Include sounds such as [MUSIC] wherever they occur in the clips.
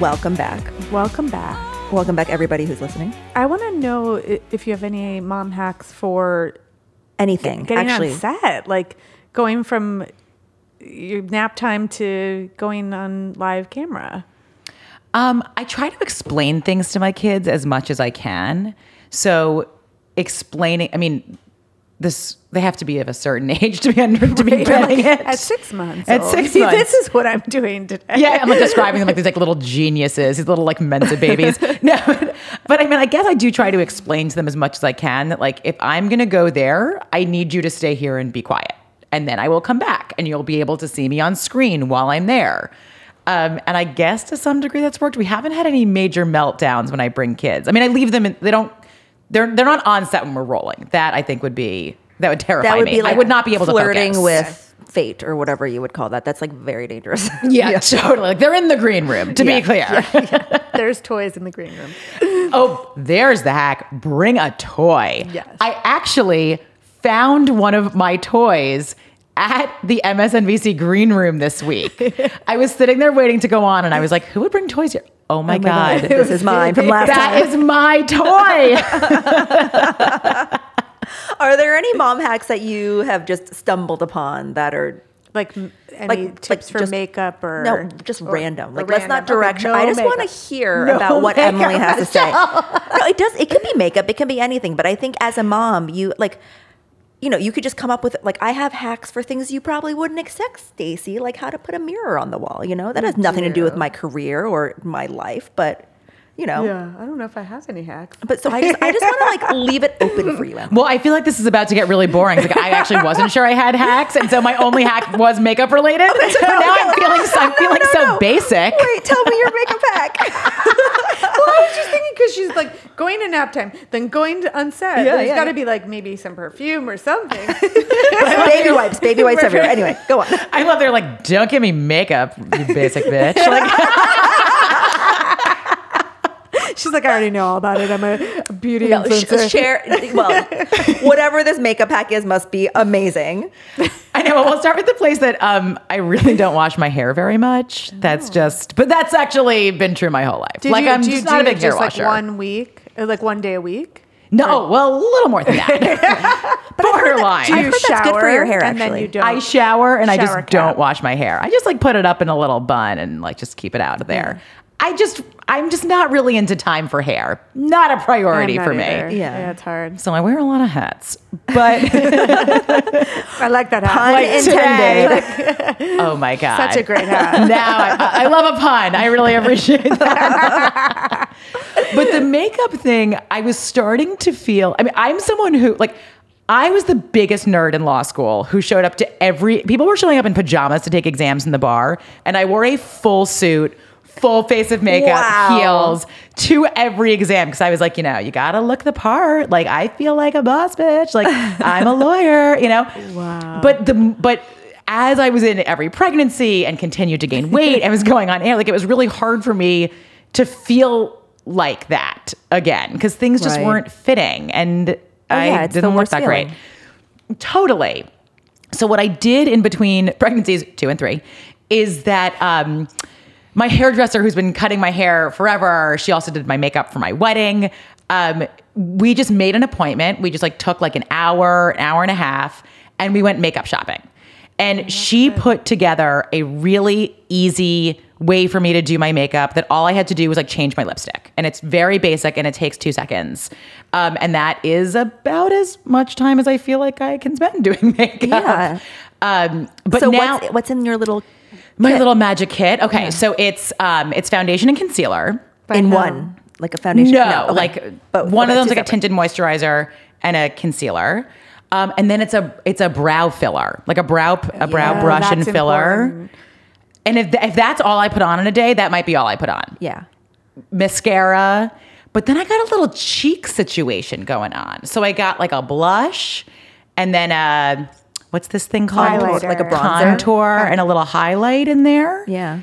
welcome back. Welcome back. Welcome back, everybody who's listening. I want to know if you have any mom hacks for Anything, getting actually. on set, like going from your nap time to going on live camera. Um, I try to explain things to my kids as much as I can. So explaining, I mean, this they have to be of a certain [LAUGHS] age to be under to be getting it. At six months. At old. six See, months. This is what I'm doing today. yeah, I'm like describing them like these like little geniuses, these little like Mensa babies. [LAUGHS] No, but, but I mean, I guess I do try to explain to them as much as I can that like if I'm gonna go there, I need you to stay here and be quiet, and then I will come back, and you'll be able to see me on screen while I'm there. Um, and I guess to some degree that's worked. We haven't had any major meltdowns when I bring kids. I mean, I leave them. In, they don't. They're they're not on set when we're rolling. That I think would be that would terrify That would me. be like I would not be able to flirting with fate or whatever you would call that. That's like very dangerous. [LAUGHS] Yeah, totally. Like they're in the green room. To be clear. [LAUGHS] There's toys in the green room. Oh, there's the hack. Bring a toy. Yes. I actually found one of my toys at the MSNBC green room this week. [LAUGHS] I was sitting there waiting to go on and I was like, who would bring toys here? Oh my, oh God. this is mine from last That time. is my toy. [LAUGHS] Are there any mom hacks that you have just stumbled upon that are Like any Like- like tips for just- makeup or no, just or- random. Like let's not random. Okay, direction. no I just want to hear No about what Emily has to say. [LAUGHS] no, it does. It could be makeup. It can be anything. But I think as a mom, you like, you know, you could just come up with like I have hacks for things you probably wouldn't expect, Stacy, like how to put a mirror on the wall. You know, that has nothing to do with my career or my life, but you know. Yeah, I don't know if I have any hacks. But so I just I just want to like leave it open for you. Emily. [LAUGHS] Well, I feel like this is about to get really boring. It's Like I actually wasn't sure I had hacks, and so my only hack was makeup related. [LAUGHS] So now I'm feeling so, I'm feeling [LAUGHS] so no. basic. Wait, tell me your makeup hack. well, I was just thinking because she's like going to nap time, then going to on set. Yeah, There's yeah, got to yeah. be like maybe some perfume or something. [LAUGHS] [LAUGHS] baby wipes, baby wipes everywhere. Anyway, go on. I love they're like, don't give me makeup, you basic [LAUGHS] bitch. Like, she's like, I already know all about it. I'm a a beauty No, sh- influencer. share. Well, [LAUGHS] whatever this makeup hack is must be amazing. I know. Well, we'll start with the place that um, I really don't wash my hair very much. That's just, but that's actually been true my whole life. Did like you, I'm do you just not a big it hair just washer. like one week, or like one day a week? no, well, a little more than that. [LAUGHS] Borderline. Do you I've heard that's shower good for your hair, and then you don't? I shower and I just Shower don't wash my hair. I just like put it up in a little bun and like just keep it out of there. I just, I'm just not really into time for hair. Not a I'm priority not for either. me. Yeah. yeah, it's hard. So I wear a lot of hats, but [LAUGHS] I like that hat. Pun Like intended. today- [LAUGHS] oh my god, Such a great hat. [LAUGHS] now I, I love a pun. I really appreciate that. but the makeup thing, I was starting to feel. I mean, I'm someone who like. I was the biggest nerd in law school who showed up to every. People were showing up in pajamas to take exams in the bar, and I wore a full suit, full face of makeup, Wow. heels to every exam because I was like, you know, you gotta look the part. Like I feel like a boss bitch. Like [LAUGHS] I'm a lawyer, you know. Wow. But the but as I was in every pregnancy and continued to gain weight and was going on air, like it was really hard for me to feel like that again because things just Right. weren't fitting and I yeah, it's didn't look that great. Totally. So what I did in between pregnancies two and three is that um, my hairdresser, who's been cutting my hair forever, she also did my makeup for my wedding. Um, we just made an appointment. We just like took like an hour, an hour and a half, and we went makeup shopping. And she put together a really easy way for me to do my makeup that all I had to do was like change my lipstick. And it's very basic and it takes two seconds. Um, and that is about as much time as I feel like I can spend [LAUGHS] doing makeup. Yeah. Um, but so now what's, what's in your little my little magic kit. Okay, so it's um, it's foundation and concealer. in no. one like a foundation? No, okay. like Both. one of Okay, them's two like a tinted moisturizer and a concealer. Um, and then it's a it's a brow filler, like a brow a brow brush and filler. important. And if if that's all I put on in a day, that might be all I put on. Yeah. Mascara. But then I got a little cheek situation going on. So I got like a blush and then a what's this thing called? Highlighter. Like a bronzer? Contour and a little highlight in there. Yeah.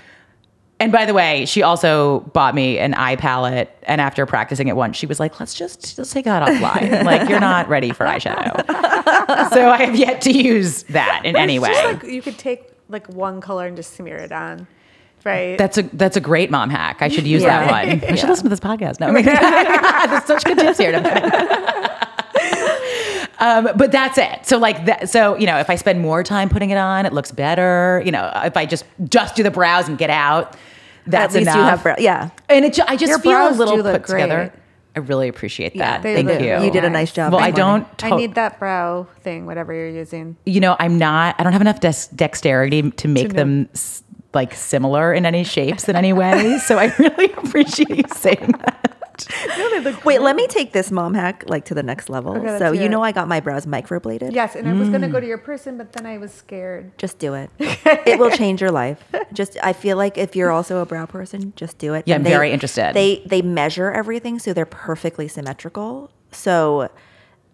And by the way, she also bought me an eye palette. And after practicing it once, she was like, let's just let's take that offline. [LAUGHS] like, you're not ready for eyeshadow. [LAUGHS] so I have yet to use that in any way. Just like you could take like one color and just smear it on. Right. That's a that's a great mom hack. I should use Yeah. that one. [LAUGHS] I should listen to this podcast. No, there's such good tips here. No, I'm kidding. um, but that's it. So like that. So you know, if I spend more time putting it on, it looks better. You know, if I just just do the brows and get out, that's At least you enough. have brow. Yeah. And it, ju- I just Your feel a little do look put together. I really appreciate that. they Thank look you. You did a nice. nice job. Well, I don't. I need that brow thing, whatever you're using. you know, I'm not. I don't have enough dex- dexterity to make know. them s- like similar in any shapes in any way. so I [LAUGHS] really appreciate you saying that. [LAUGHS] Wait, let me take this mom hack like to the next level. Okay, so hear you know. I got my brows microbladed. Yes, and I was gonna go to mm. your person, but then I was scared. Just do it. [LAUGHS] it will change your life. Just I feel like if you're also a brow person, just do it. Yeah, And I'm very interested. They they measure everything so they're perfectly symmetrical. So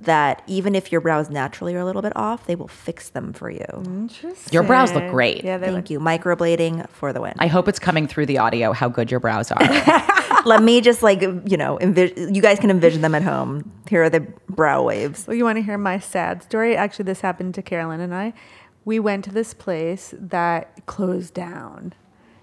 that even if your brows naturally are a little bit off, they will fix them for you. Interesting. Your brows look great. Yeah, they Thank look. you. Microblading for the win. I hope it's coming through the audio how good your brows are. [LAUGHS] Let me just like, you know, envis- you guys can envision them at home. Here are the brow waves. Well, you want to hear my sad story? Actually, this happened to Carolyn and I. We went to this place that closed down.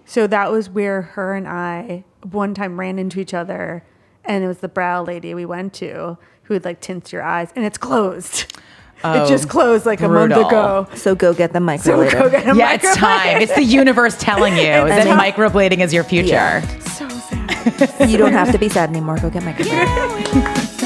So that was where her and I one time ran into each other, and it was the brow lady we went to who would like tint your eyes, and it's closed. Oh, it just closed like a month ago. So go get the them So microbladed. go get a yeah, it's time. It's the universe telling you [LAUGHS] that microblading is your future. Yeah. so sad. you don't have to be sad anymore. Go get microbladed.